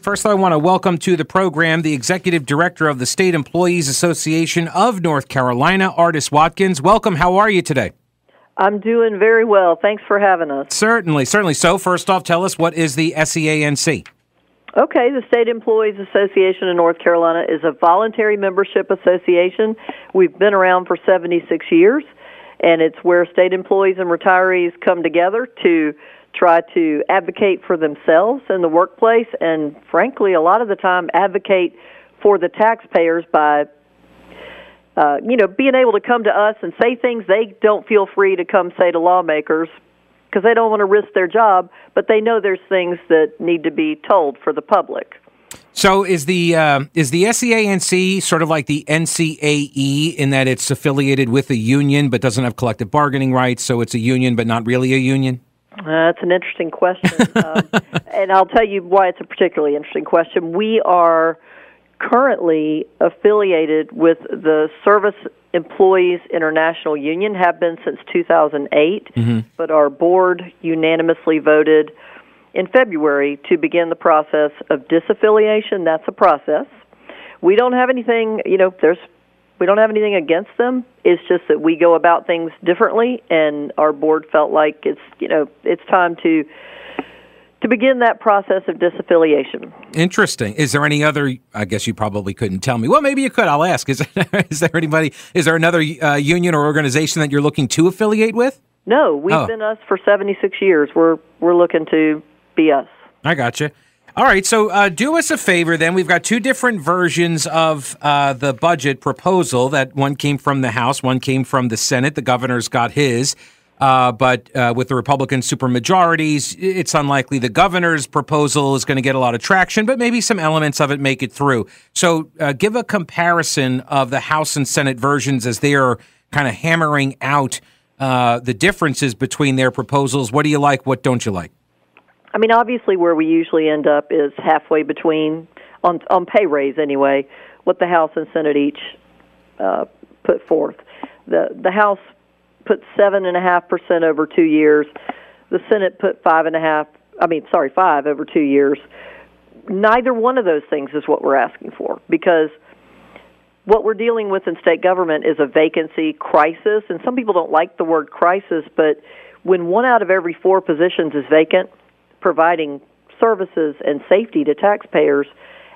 First, I want to welcome to the program the Executive Director of the State Employees Association of North Carolina, Ardis Watkins. Welcome. How are you today? I'm doing very well. Thanks for having us. Certainly, certainly. So, first off, tell us what is the SEANC? Okay, the State Employees Association of North Carolina is a voluntary membership association. We've been around for 76 years, and it's where state employees and retirees come together to try to advocate for themselves in the workplace and frankly a lot of the time advocate for the taxpayers by uh, you know being able to come to us and say things they don't feel free to come say to lawmakers because they don't want to risk their job but they know there's things that need to be told for the public so is the uh, is the SEANC sort of like the NCAE in that it's affiliated with a union but doesn't have collective bargaining rights, so it's a union but not really a union? Uh, that's an interesting question, um, and I'll tell you why it's a particularly interesting question. We are currently affiliated with the Service Employees International Union, have been since 2008, mm-hmm. but our board unanimously voted in February to begin the process of disaffiliation. That's a process. We don't have anything, you know, there's we don't have anything against them. It's just that we go about things differently, and our board felt like it's you know it's time to to begin that process of disaffiliation. Interesting. Is there any other? I guess you probably couldn't tell me. Well, maybe you could. I'll ask. Is there, is there anybody? Is there another uh, union or organization that you're looking to affiliate with? No, we've oh. been us for 76 years. We're we're looking to be us. I got you. All right, so uh, do us a favor then. We've got two different versions of uh, the budget proposal. That one came from the House, one came from the Senate. The governor's got his. Uh, but uh, with the Republican supermajorities, it's unlikely the governor's proposal is going to get a lot of traction, but maybe some elements of it make it through. So, uh, give a comparison of the House and Senate versions as they are kind of hammering out uh, the differences between their proposals. What do you like? What don't you like? I mean, obviously, where we usually end up is halfway between on on pay raise anyway. What the House and Senate each uh, put forth. The the House put seven and a half percent over two years. The Senate put five and a half. I mean, sorry, five over two years. Neither one of those things is what we're asking for because what we're dealing with in state government is a vacancy crisis. And some people don't like the word crisis, but when one out of every four positions is vacant, providing services and safety to taxpayers,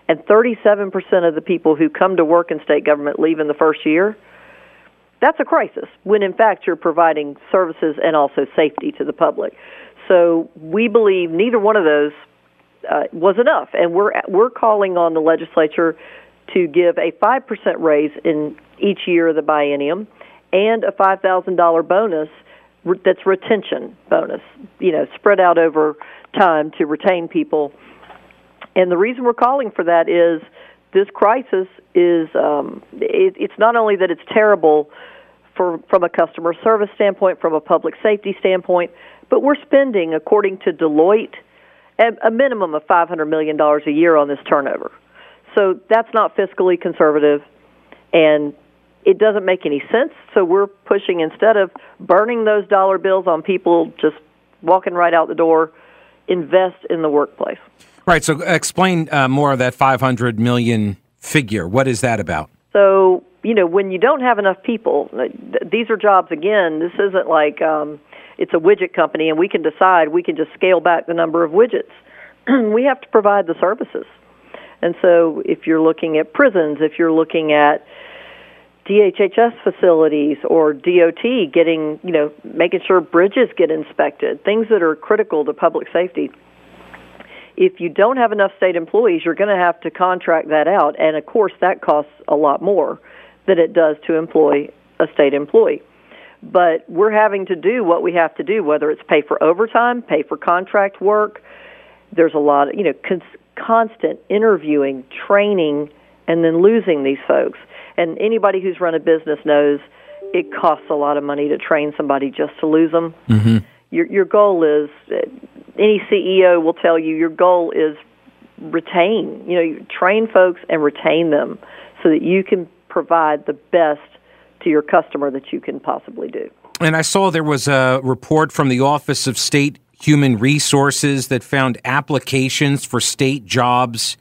and 37% of the people who come to work in state government leave in the first year, that's a crisis when in fact you're providing services and also safety to the public. So we believe neither one of those uh, was enough, and we're we're calling on the legislature to give a five percent raise in each year of the biennium and a five thousand dollar bonus that's retention bonus, you know, spread out over time to retain people. And the reason we're calling for that is this crisis is um, it, it's not only that it's terrible for, from a customer service standpoint, from a public safety standpoint, but we're spending, according to Deloitte, a minimum of $500 million a year on this turnover. So that's not fiscally conservative, and it doesn't make any sense. So we're pushing instead of burning those dollar bills on people just walking right out the door invest in the workplace. Right. So explain uh, more of that 500 million figure. What is that about? So, you know, when you don't have enough people, these are jobs again. This isn't like um, it's a widget company and we can decide we can just scale back the number of widgets. we have to provide the services. And so if you're looking at prisons, if you're looking at DHHS facilities or DOT getting, you know, making sure bridges get inspected, things that are critical to public safety. If you don't have enough state employees, you're going to have to contract that out, and of course that costs a lot more than it does to employ a state employee. But we're having to do what we have to do, whether it's pay for overtime, pay for contract work. There's a lot, of, you know, cons- constant interviewing, training, and then losing these folks. And anybody who's run a business knows it costs a lot of money to train somebody just to lose them. Mm-hmm. Your your goal is any CEO will tell you your goal is retain. You know, you train folks and retain them so that you can provide the best to your customer that you can possibly do. And I saw there was a report from the Office of State Human Resources that found applications for state jobs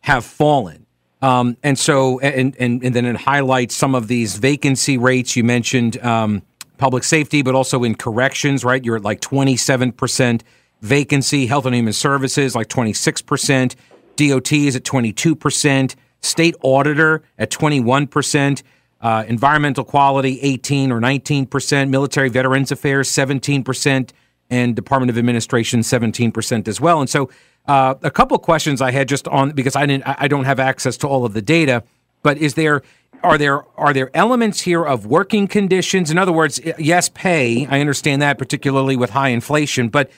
have fallen. Um, and so, and, and, and then it highlights some of these vacancy rates. You mentioned um, public safety, but also in corrections, right? You're at like 27% vacancy, health and human services, like 26%, DOT is at 22%, state auditor at 21%. Uh, environmental quality 18 or 19 percent, military veterans affairs 17 percent, and Department of Administration 17 percent as well. And so, uh, a couple questions I had just on because I didn't, I don't have access to all of the data. But is there are there are there elements here of working conditions? In other words, yes, pay. I understand that, particularly with high inflation. But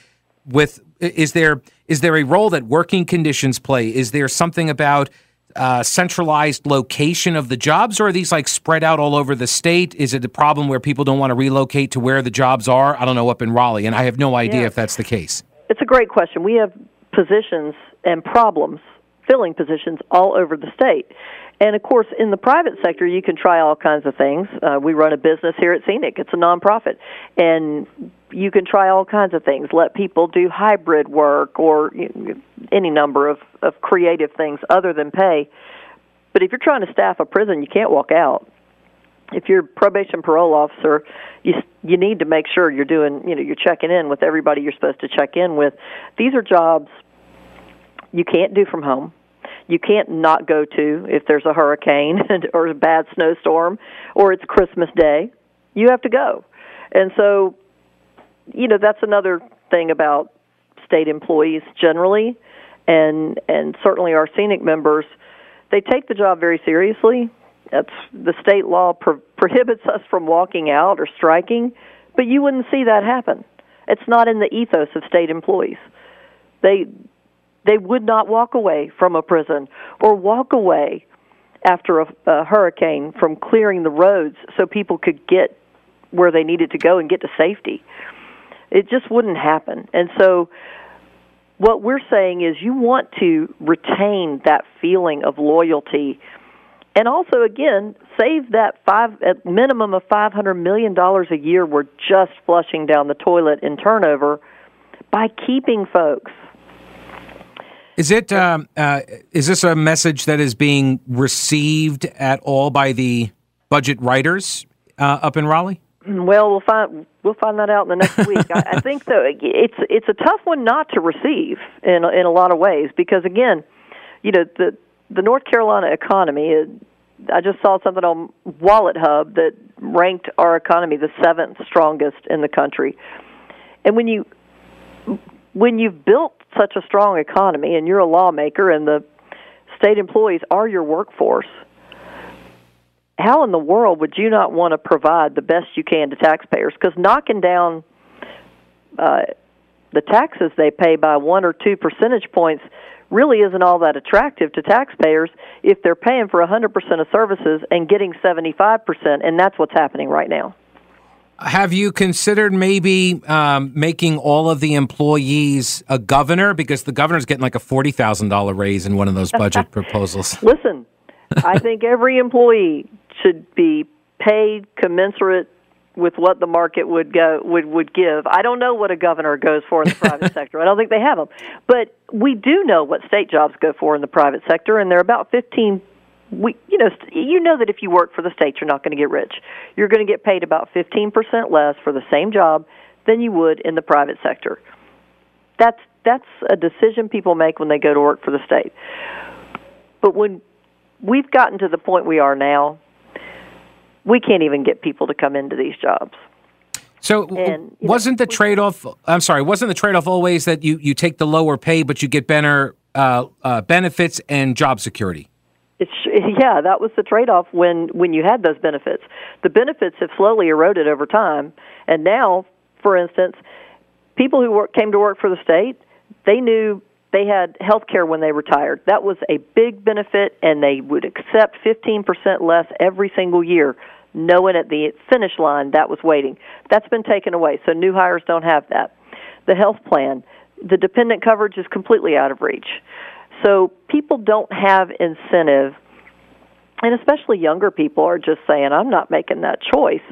with is there is there a role that working conditions play? Is there something about uh, centralized location of the jobs, or are these like spread out all over the state? Is it a problem where people don't want to relocate to where the jobs are? I don't know up in Raleigh, and I have no idea yeah. if that's the case. It's a great question. We have positions and problems filling positions all over the state. And of course, in the private sector, you can try all kinds of things. Uh, we run a business here at SEANC, it's a nonprofit. And you can try all kinds of things. Let people do hybrid work or you know, any number of, of creative things other than pay. But if you're trying to staff a prison, you can't walk out. If you're probation parole officer, you you need to make sure you're doing you know you're checking in with everybody you're supposed to check in with. These are jobs you can't do from home. You can't not go to if there's a hurricane or a bad snowstorm or it's Christmas Day. You have to go. And so, you know, that's another thing about state employees generally and and certainly our SEANC members they take the job very seriously that's the state law pro- prohibits us from walking out or striking but you wouldn't see that happen it's not in the ethos of state employees they they would not walk away from a prison or walk away after a, a hurricane from clearing the roads so people could get where they needed to go and get to safety. It just wouldn't happen. And so what we're saying is you want to retain that feeling of loyalty and also again save that five at minimum of 500 million dollars a year we're just flushing down the toilet in turnover by keeping folks is it? Um, uh, is this a message that is being received at all by the budget writers uh, up in Raleigh? Well, we'll find we'll find that out in the next week. I, I think though it's it's a tough one not to receive in in a lot of ways because again, you know the the North Carolina economy. I just saw something on Wallet Hub that ranked our economy the seventh strongest in the country, and when you when you've built such a strong economy and you're a lawmaker and the state employees are your workforce, how in the world would you not want to provide the best you can to taxpayers? Because knocking down uh, the taxes they pay by one or two percentage points really isn't all that attractive to taxpayers if they're paying for 100% of services and getting 75%, and that's what's happening right now. Have you considered maybe um, making all of the employees a governor because the governor's getting like a forty thousand dollar raise in one of those budget proposals? Listen, I think every employee should be paid commensurate with what the market would go would would give. I don't know what a governor goes for in the private sector. I don't think they have them, but we do know what state jobs go for in the private sector, and they're about fifteen we you know you know that if you work for the state you're not going to get rich you're going to get paid about 15% less for the same job than you would in the private sector that's that's a decision people make when they go to work for the state but when we've gotten to the point we are now we can't even get people to come into these jobs so and, wasn't know, the trade-off i'm sorry wasn't the trade-off always that you, you take the lower pay but you get better uh, uh, benefits and job security it's, yeah, that was the trade-off when when you had those benefits. The benefits have slowly eroded over time, and now, for instance, people who work, came to work for the state, they knew they had health care when they retired. That was a big benefit, and they would accept 15% less every single year, knowing at the finish line that was waiting. That's been taken away, so new hires don't have that. The health plan, the dependent coverage is completely out of reach. So people don't have incentive, and especially younger people are just saying, I'm not making that choice.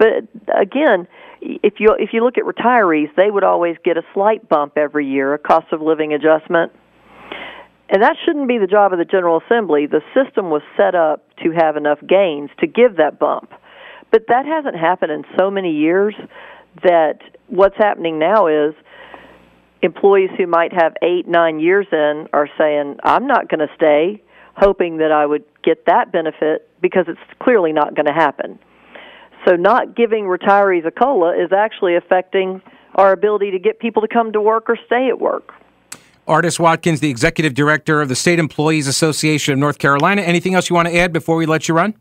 But again, if you if you look at retirees, they would always get a slight bump every year, a cost of living adjustment. And that shouldn't be the job of the General Assembly. The system was set up to have enough gains to give that bump. But that hasn't happened in so many years that what's happening now is employees who might have eight, nine years in are saying, I'm not going to stay, hoping that I would get that benefit because it's clearly not going to happen. So, not giving retirees a COLA is actually affecting our ability to get people to come to work or stay at work. Ardis Watkins, the executive director of the State Employees Association of North Carolina. Anything else you want to add before we let you run?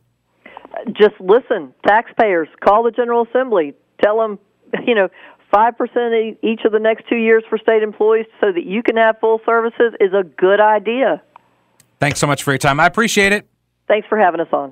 Just listen, taxpayers, call the General Assembly, tell them, you know, 5% each of the next two years for state employees so that you can have full services is a good idea. Thanks so much for your time. I appreciate it. Thanks for having us on.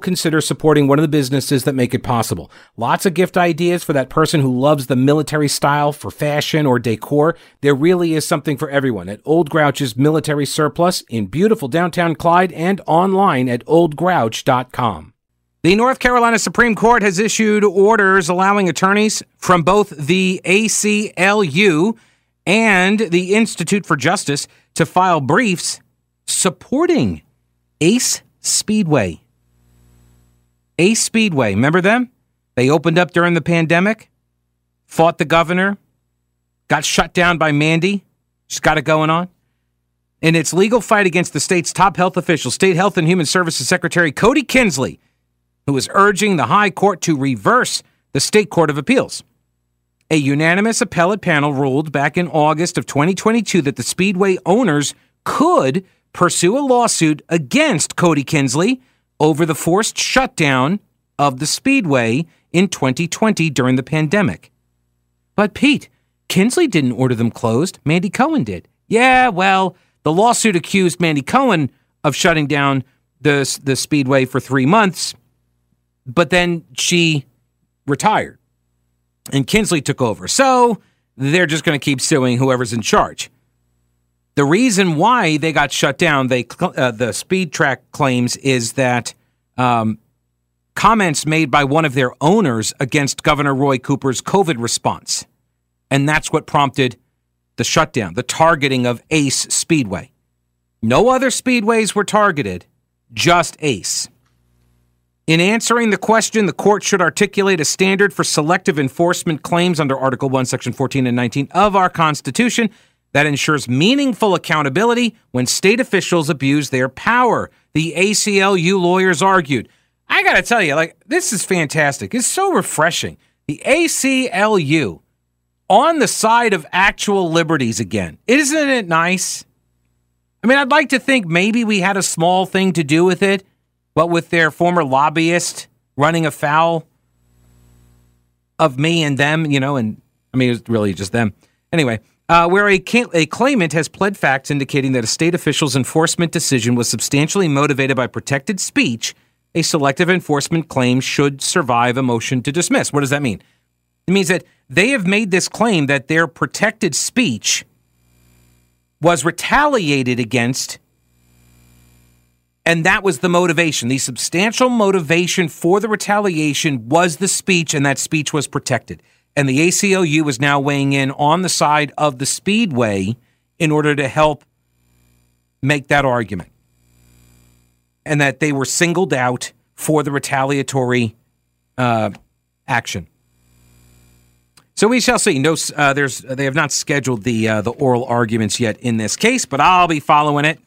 consider supporting one of the businesses that make it possible. Lots of gift ideas for that person who loves the military style for fashion or decor. There really is something for everyone at Old Grouch's Military Surplus in beautiful downtown Clyde and online at oldgrouch.com. The North Carolina Supreme Court has issued orders allowing attorneys from both the ACLU and the Institute for Justice to file briefs supporting Ace Speedway. Ace Speedway, remember them? They opened up during the pandemic, fought the governor, got shut down by Mandy. She's got it going on. In its legal fight against the state's top health official, State Health and Human Services Secretary Kody Kinsley, who is urging the High Court to reverse the State Court of Appeals. A unanimous appellate panel ruled back in August of 2022 that the Speedway owners could pursue a lawsuit against Kody Kinsley over the forced shutdown of the Speedway in 2020 during the pandemic. But Pete, Kinsley didn't order them closed. Mandy Cohen did. Yeah, well, the lawsuit accused Mandy Cohen of shutting down the, the Speedway for three months, but then she retired and Kinsley took over. So they're just going to keep suing whoever's in charge. The reason why they got shut down, they uh, the speed track claims is that um, comments made by one of their owners against Governor Roy Cooper's COVID response, and that's what prompted the shutdown, the targeting of Ace Speedway. No other speedways were targeted, just Ace. In answering the question, the court should articulate a standard for selective enforcement claims under Article 1, Section 14 and 19 of our Constitution that ensures meaningful accountability when state officials abuse their power, the ACLU lawyers argued. I got to tell you, like, this is fantastic. It's so refreshing. The ACLU on the side of actual liberties again. Isn't it nice? I mean, I'd like to think maybe we had a small thing to do with it, but with their former lobbyist running afoul of me and them, you know, and I mean, it's really just them. Anyway, uh, where a, a claimant has pled facts indicating that a state official's enforcement decision was substantially motivated by protected speech, a selective enforcement claim should survive a motion to dismiss. What does that mean? It means that they have made this claim that their protected speech was retaliated against, and that was the motivation. The substantial motivation for the retaliation was the speech, and that speech was protected. And the ACLU is now weighing in on the side of the Speedway in order to help make that argument. And that they were singled out for the retaliatory uh, action. So we shall see. No, uh, there's they have not scheduled the uh, the oral arguments yet in this case, but I'll be following it.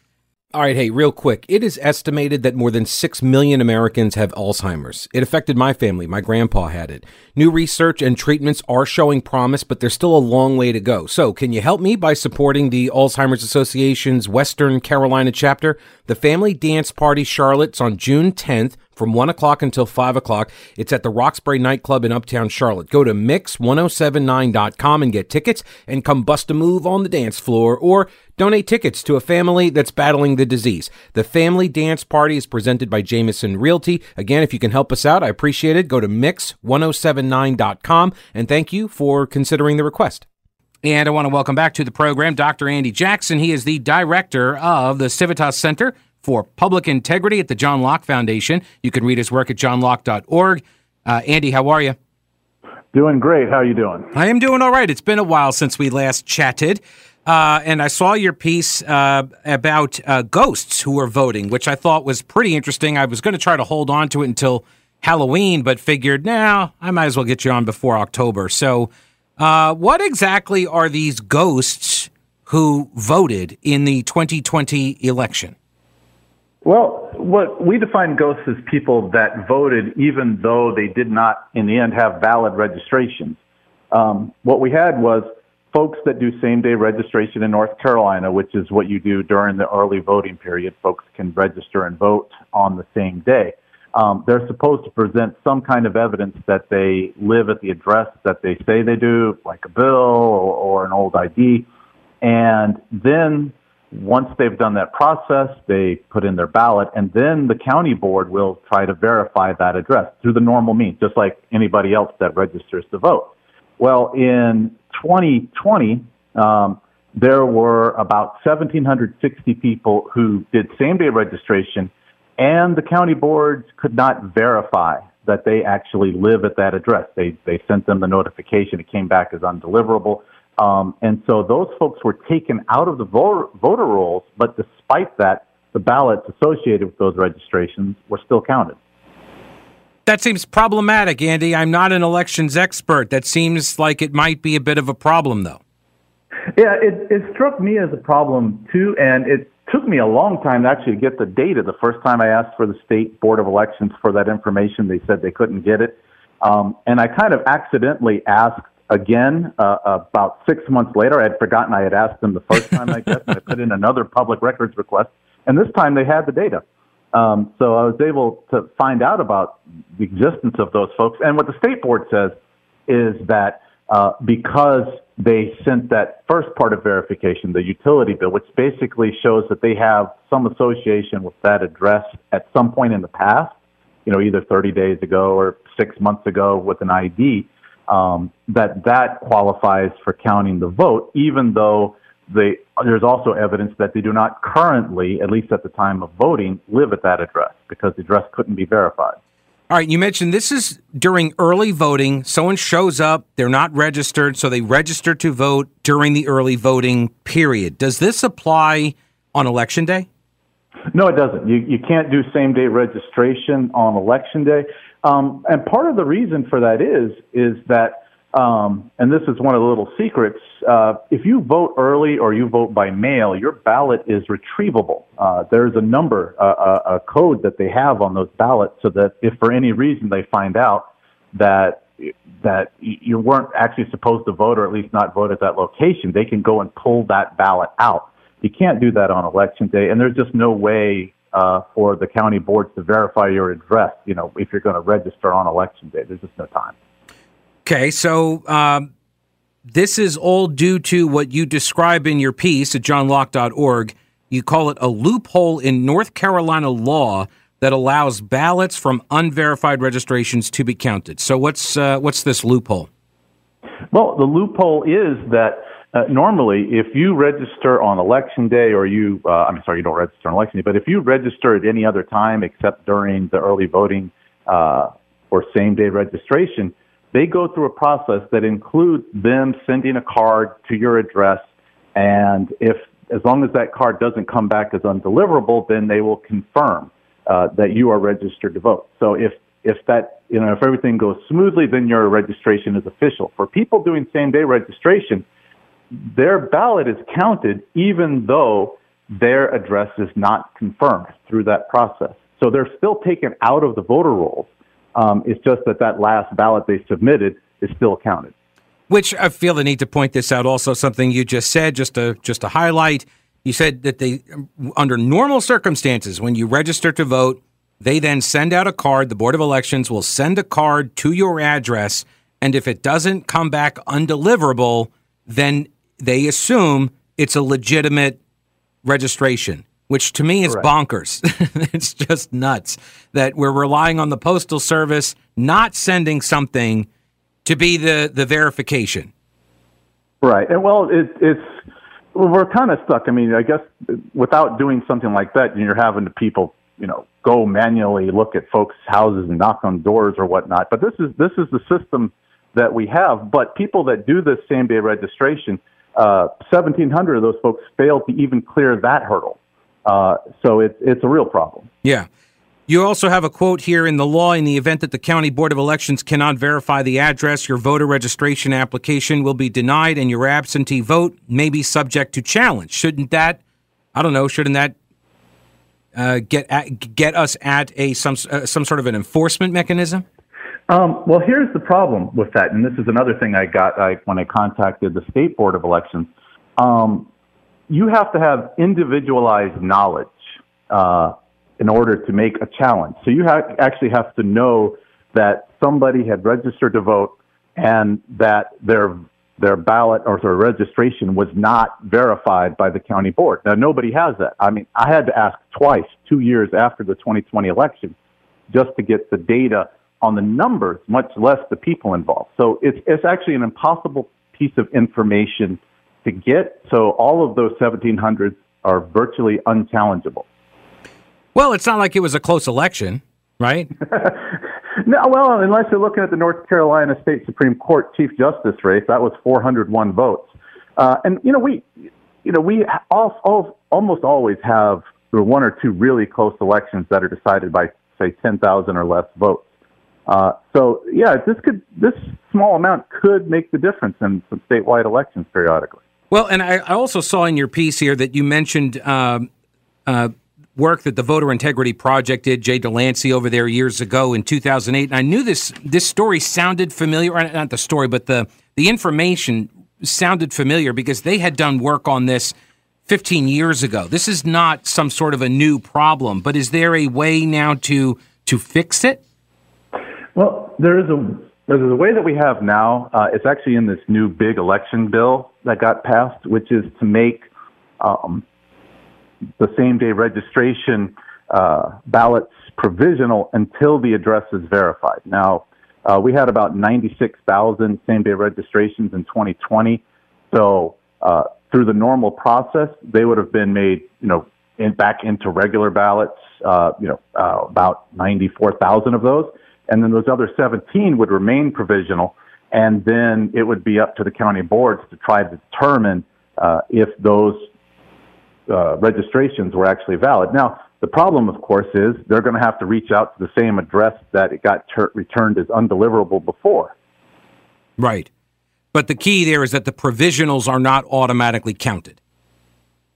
All right, hey, real quick. It is estimated that more than 6 million Americans have Alzheimer's. It affected my family. My grandpa had it. New research and treatments are showing promise, but there's still a long way to go. So, can you help me by supporting the Alzheimer's Association's Western Carolina chapter? The Family Dance Party Charlotte's on June 10th from 1 o'clock until 5 o'clock. It's at the Roxbury nightclub in Uptown Charlotte. Go to mix1079.com and get tickets and come bust a move on the dance floor or donate tickets to a family that's battling the disease. The Family Dance Party is presented by Jameson Realty. Again, if you can help us out, I appreciate it. Go to mix1079.com and thank you for considering the request. And I want to welcome back to the program Dr. Andy Jackson. He is the director of the Civitas Center for Public Integrity at the John Locke Foundation. You can read his work at johnlocke.org. Uh, Andy, how are you? Doing great. How are you doing? I am doing all right. It's been a while since we last chatted. Uh, and I saw your piece uh, about uh, ghosts who were voting, which I thought was pretty interesting. I was going to try to hold on to it until Halloween, but figured now I might as well get you on before October. So, uh, what exactly are these ghosts who voted in the 2020 election? Well, what we define ghosts as people that voted even though they did not, in the end, have valid registrations. Um, what we had was folks that do same day registration in North Carolina, which is what you do during the early voting period. Folks can register and vote on the same day. Um, they're supposed to present some kind of evidence that they live at the address that they say they do, like a bill or, or an old ID. And then once they've done that process, they put in their ballot, and then the county board will try to verify that address through the normal means, just like anybody else that registers to vote. Well, in 2020, um, there were about 1,760 people who did same day registration, and the county boards could not verify that they actually live at that address. They, they sent them the notification, it came back as undeliverable. Um, and so those folks were taken out of the voter, voter rolls, but despite that, the ballots associated with those registrations were still counted. That seems problematic, Andy. I'm not an elections expert. That seems like it might be a bit of a problem, though. Yeah, it, it struck me as a problem too, and it took me a long time to actually get the data. The first time I asked for the state board of elections for that information, they said they couldn't get it, um, and I kind of accidentally asked again uh, about six months later. I had forgotten I had asked them the first time, I guess, and I put in another public records request, and this time they had the data. Um, so I was able to find out about the existence of those folks. And what the state board says is that uh, because they sent that first part of verification, the utility bill, which basically shows that they have some association with that address at some point in the past, you know, either 30 days ago or six months ago with an ID, um, that that qualifies for counting the vote, even though they, there's also evidence that they do not currently, at least at the time of voting, live at that address because the address couldn't be verified. All right, you mentioned this is during early voting. Someone shows up, they're not registered, so they register to vote during the early voting period. Does this apply on election day? No, it doesn't. You, you can't do same day registration on election day. Um, and part of the reason for that is is that, um, and this is one of the little secrets. Uh, if you vote early or you vote by mail, your ballot is retrievable. Uh, there's a number, uh, a, a code that they have on those ballots, so that if for any reason they find out that that you weren't actually supposed to vote or at least not vote at that location, they can go and pull that ballot out. You can't do that on election day, and there's just no way uh, for the county boards to verify your address. You know, if you're going to register on election day, there's just no time. Okay, so um, this is all due to what you describe in your piece at johnlocke.org. You call it a loophole in North Carolina law that allows ballots from unverified registrations to be counted. So, what's uh, what's this loophole? Well, the loophole is that uh, normally, if you register on election day, or you, uh, I'm sorry, you don't register on election day, but if you register at any other time except during the early voting uh, or same day registration, they go through a process that includes them sending a card to your address, and if as long as that card doesn't come back as undeliverable, then they will confirm uh, that you are registered to vote. So if if that You know, if everything goes smoothly, then your registration is official. For people doing same day registration, their ballot is counted even though their address is not confirmed through that process. So they're still taken out of the voter rolls. Um, it's just that that last ballot they submitted is still counted. Which I feel the need to point this out. Also, something you just said, just to just to highlight. You said that they, under normal circumstances, when you register to vote, they then send out a card. The Board of Elections will send a card to your address, and if it doesn't come back undeliverable, then they assume it's a legitimate registration, which to me is Correct. bonkers. it's just nuts that we're relying on the Postal Service not sending something to be the, the verification. Right. And well, it, it's, we're kind of stuck. I mean, I guess without doing something like that, you're having to people, you know, go manually look at folks' houses and knock on doors or whatnot. But this is this is the system that we have. But people that do this same day registration, uh, 1,700 of those folks failed to even clear that hurdle. Uh, so it's it's a real problem. Yeah. You also have a quote here in the law in the event that the County Board of Elections cannot verify the address, your voter registration application will be denied and your absentee vote may be subject to challenge. Shouldn't that, I don't know, shouldn't that uh, get at, get us at a some uh, some sort of an enforcement mechanism? Um, well, here's the problem with that, and this is another thing I got I, when I contacted the state board of elections. Um, you have to have individualized knowledge uh, in order to make a challenge. So you ha- actually have to know that somebody had registered to vote and that their their ballot or their registration was not verified by the county board. Now nobody has that. I mean, I had to ask twice, two years after the 2020 election, just to get the data on the numbers, much less the people involved. So it's it's actually an impossible piece of information to get. So all of those 1700s are virtually unchallengeable. Well, it's not like it was a close election, right? no, well, unless you're looking at the North Carolina State Supreme Court Chief Justice race, that was 401 votes. Uh, and you know, we, you know, we all, all, almost always have one or two really close elections that are decided by, say, 10,000 or less votes. Uh, so yeah, this could this small amount could make the difference in some statewide elections periodically. Well, and I, I also saw in your piece here that you mentioned um, uh, work that the Voter Integrity Project did, Jay DeLancy over there years ago in 2008. And I knew this this story sounded familiar, not the story, but the, the information sounded familiar because they had done work on this 15 years ago. This is not some sort of a new problem, but is there a way now to to fix it? Well, there is a there's a way that we have now. Uh, it's actually in this new big election bill that got passed, which is to make um, the same day registration uh, ballots provisional until the address is verified. Now, uh, we had about 96,000 same day registrations in 2020. So, uh, through the normal process, they would have been made, you know, in, back into regular ballots, uh, you know, uh, about 94,000 of those. And then those other 17 would remain provisional. And then it would be up to the county boards to try to determine uh, if those uh, registrations were actually valid. Now, the problem, of course, is they're going to have to reach out to the same address that it got ter- returned as undeliverable before. Right. But the key there is that the provisionals are not automatically counted.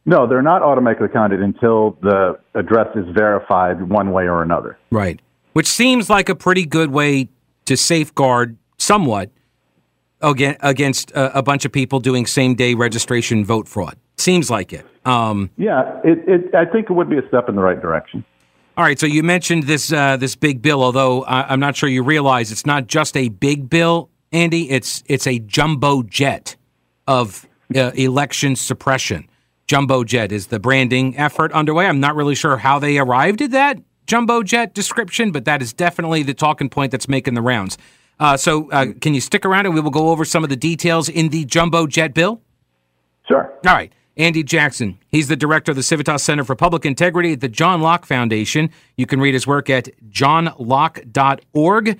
No, they're not automatically counted until the address is verified one way or another. Right. Which seems like a pretty good way to safeguard somewhat against a bunch of people doing same day registration vote fraud. Seems like it. Um, yeah, it, it, I think it would be a step in the right direction. All right, so you mentioned this uh, this big bill, although I'm not sure you realize it's not just a big bill, Andy. It's it's a jumbo jet of uh, election suppression. Jumbo jet is the branding effort underway. I'm not really sure how they arrived at that jumbo jet description, but that is definitely the talking point that's making the rounds. Uh, so, uh, can you stick around and we will go over some of the details in the jumbo jet bill? Sure. All right. Andy Jackson. He's the director of the Civitas Center for Public Integrity at the John Locke Foundation. You can read his work at johnlocke.org.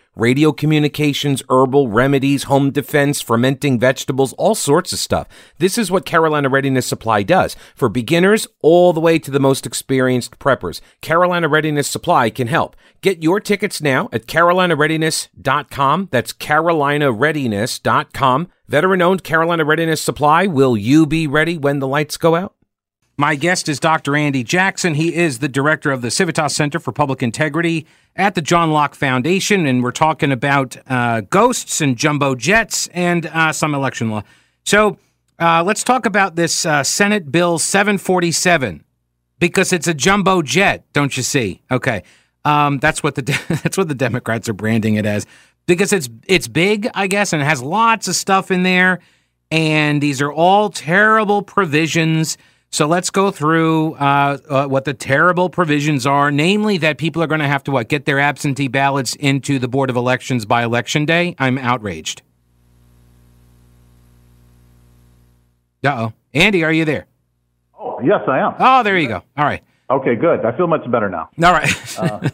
radio communications, herbal remedies, home defense, fermenting vegetables, all sorts of stuff. This is what Carolina Readiness Supply does for beginners all the way to the most experienced preppers. Carolina Readiness Supply can help. Get your tickets now at carolinareadiness.com. That's carolinareadiness.com. Veteran owned Carolina Readiness Supply. Will you be ready when the lights go out? My guest is Dr. Andy Jackson. He is the director of the Civitas Center for Public Integrity at the John Locke Foundation, and we're talking about uh, ghosts and jumbo jets and uh, some election law. So uh, let's talk about this uh, Senate Bill 747 because it's a jumbo jet, don't you see? Okay, um, that's what the that's what the Democrats are branding it as because it's it's big, I guess, and it has lots of stuff in there, and these are all terrible provisions so let's go through uh, uh, what the terrible provisions are, namely that people are going to have to what get their absentee ballots into the Board of Elections by election day. I'm outraged. Uh oh, Andy, are you there? Oh, yes, I am. Oh, there you go. All right. Okay, good. I feel much better now. All right. Uh,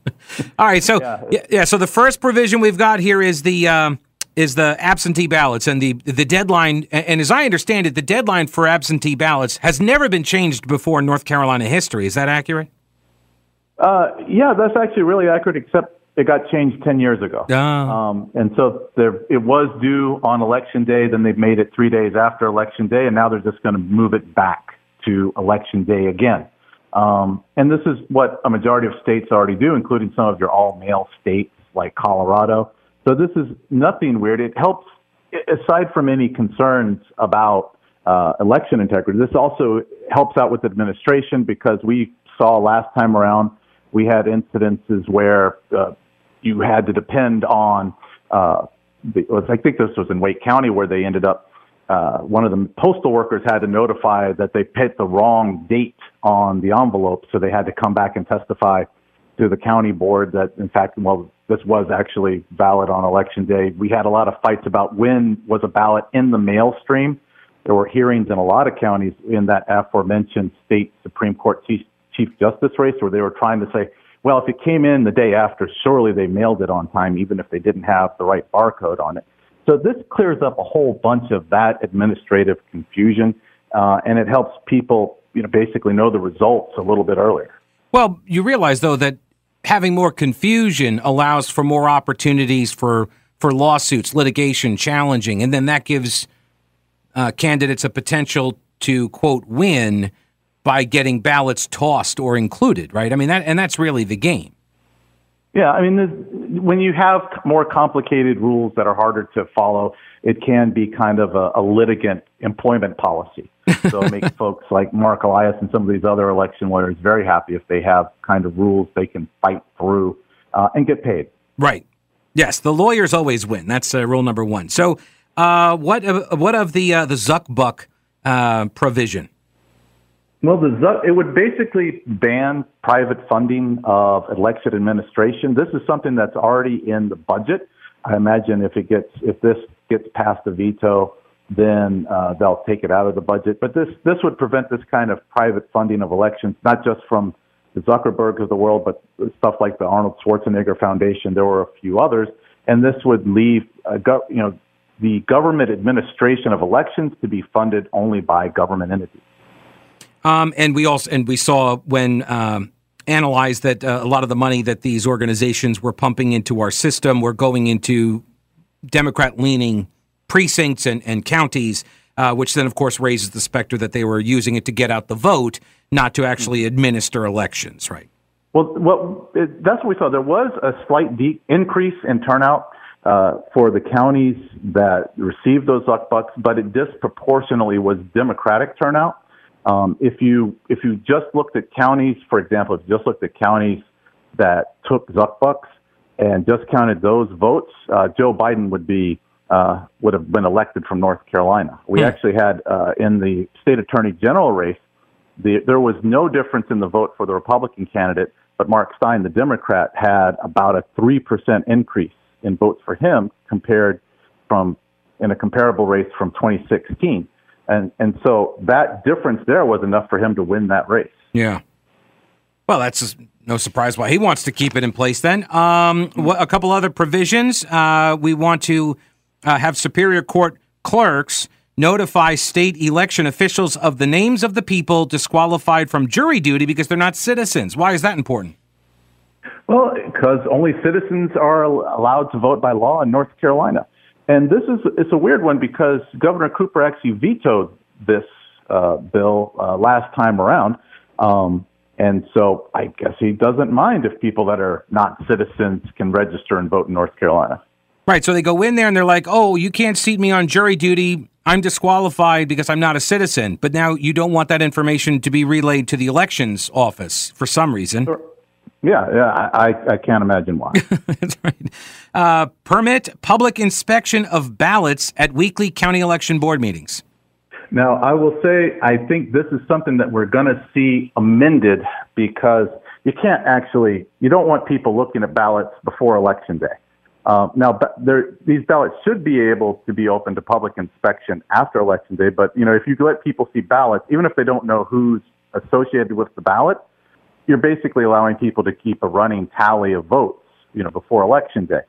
All right. So yeah. yeah. So the first provision we've got here is the. Um, is the absentee ballots and the the deadline and as I understand it the deadline for absentee ballots has never been changed before in North Carolina history is that accurate? Uh, yeah, that's actually really accurate except it got changed 10 years ago. Oh. Um, and so there it was due on election day then they've made it 3 days after election day and now they're just going to move it back to election day again. Um, and this is what a majority of states already do including some of your all mail states like Colorado. So this is nothing weird. It helps, aside from any concerns about uh, election integrity, this also helps out with administration because we saw last time around we had incidences where uh, you had to depend on. Uh, the, I think this was in Wake County where they ended up. Uh, one of the postal workers had to notify that they put the wrong date on the envelope, so they had to come back and testify to the county board that, in fact, well, this was actually valid on election day. We had a lot of fights about when was a ballot in the mail stream. There were hearings in a lot of counties in that aforementioned state Supreme Court Chief, Justice race where they were trying to say, well, if it came in the day after, surely they mailed it on time, even if they didn't have the right barcode on it. So this clears up a whole bunch of that administrative confusion, uh, and it helps people, you know, basically know the results a little bit earlier. Well, you realize though that having more confusion allows for more opportunities for for lawsuits, litigation, challenging, and then that gives uh, candidates a potential to quote win by getting ballots tossed or included, right? I mean that, and that's really the game. Yeah, I mean, when you have more complicated rules that are harder to follow, it can be kind of a, a litigant employment policy. So it makes folks like Mark Elias and some of these other election lawyers very happy if they have kind of rules they can fight through uh, and get paid. Right. Yes, the lawyers always win. That's uh, rule number one. So, uh, what what of the uh, the Zuck Buck uh, provision? Well, the Zuck, it would basically ban private funding of election administration. This is something that's already in the budget. I imagine if it gets if this gets past the veto, then uh, they'll take it out of the budget. But this this would prevent this kind of private funding of elections, not just from the Zuckerberg of the world, but stuff like the Arnold Schwarzenegger Foundation. There were a few others, and this would leave uh, you know the government administration of elections to be funded only by government entities. Um, and we also and we saw when um, analyzed that uh, a lot of the money that these organizations were pumping into our system were going into Democrat leaning precincts and, and counties, uh, which then, of course, raises the specter that they were using it to get out the vote, not to actually administer elections, right? Well, well it, that's what we saw. There was a slight de- increase in turnout uh, for the counties that received those Zuck bucks, but it disproportionately was Democratic turnout. Um, if you if you just looked at counties, for example, if you just looked at counties that took Zuck bucks and just counted those votes, uh, Joe Biden would be uh, would have been elected from North Carolina. We hmm. actually had uh, in the state attorney general race, the, there was no difference in the vote for the Republican candidate, but Mark Stein, the Democrat, had about a 3% increase in votes for him compared from in a comparable race from 2016. And, and so that difference there was enough for him to win that race. Yeah. Well, that's no surprise why he wants to keep it in place then. Um, a couple other provisions. Uh, we want to uh, have Superior Court clerks notify state election officials of the names of the people disqualified from jury duty because they're not citizens. Why is that important? Well, because only citizens are allowed to vote by law in North Carolina. And this is it's a weird one because Governor Cooper actually vetoed this uh, bill uh, last time around. Um, and so I guess he doesn't mind if people that are not citizens can register and vote in North Carolina. Right. So they go in there and they're like, oh, you can't seat me on jury duty. I'm disqualified because I'm not a citizen. But now you don't want that information to be relayed to the elections office for some reason. Yeah, yeah, I, I can't imagine why. That's right. Uh, permit public inspection of ballots at weekly county election board meetings. Now, I will say, I think this is something that we're going to see amended because you can't actually, you don't want people looking at ballots before election day. Uh, now, there, these ballots should be able to be open to public inspection after election day, but you know, if you let people see ballots, even if they don't know who's associated with the ballot, you're basically allowing people to keep a running tally of votes, you know, before election day.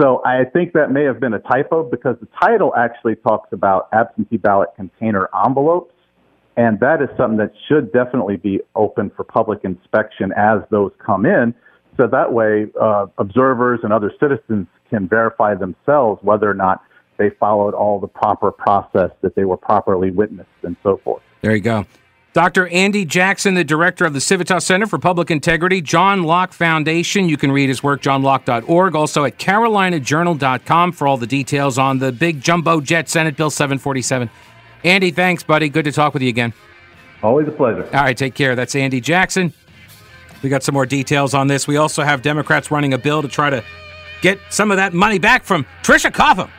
So I think that may have been a typo because the title actually talks about absentee ballot container envelopes. And that is something that should definitely be open for public inspection as those come in. So that way, uh, observers and other citizens can verify themselves whether or not they followed all the proper process, that they were properly witnessed, and so forth. There you go. Dr. Andy Jackson, the director of the Civitas Center for Public Integrity, John Locke Foundation. You can read his work, johnlocke.org. Also at carolinajournal.com for all the details on the big jumbo jet Senate Bill 747. Andy, thanks, buddy. Good to talk with you again. Always a pleasure. All right, take care. That's Andy Jackson. We got some more details on this. We also have Democrats running a bill to try to get some of that money back from Tricia Cotham.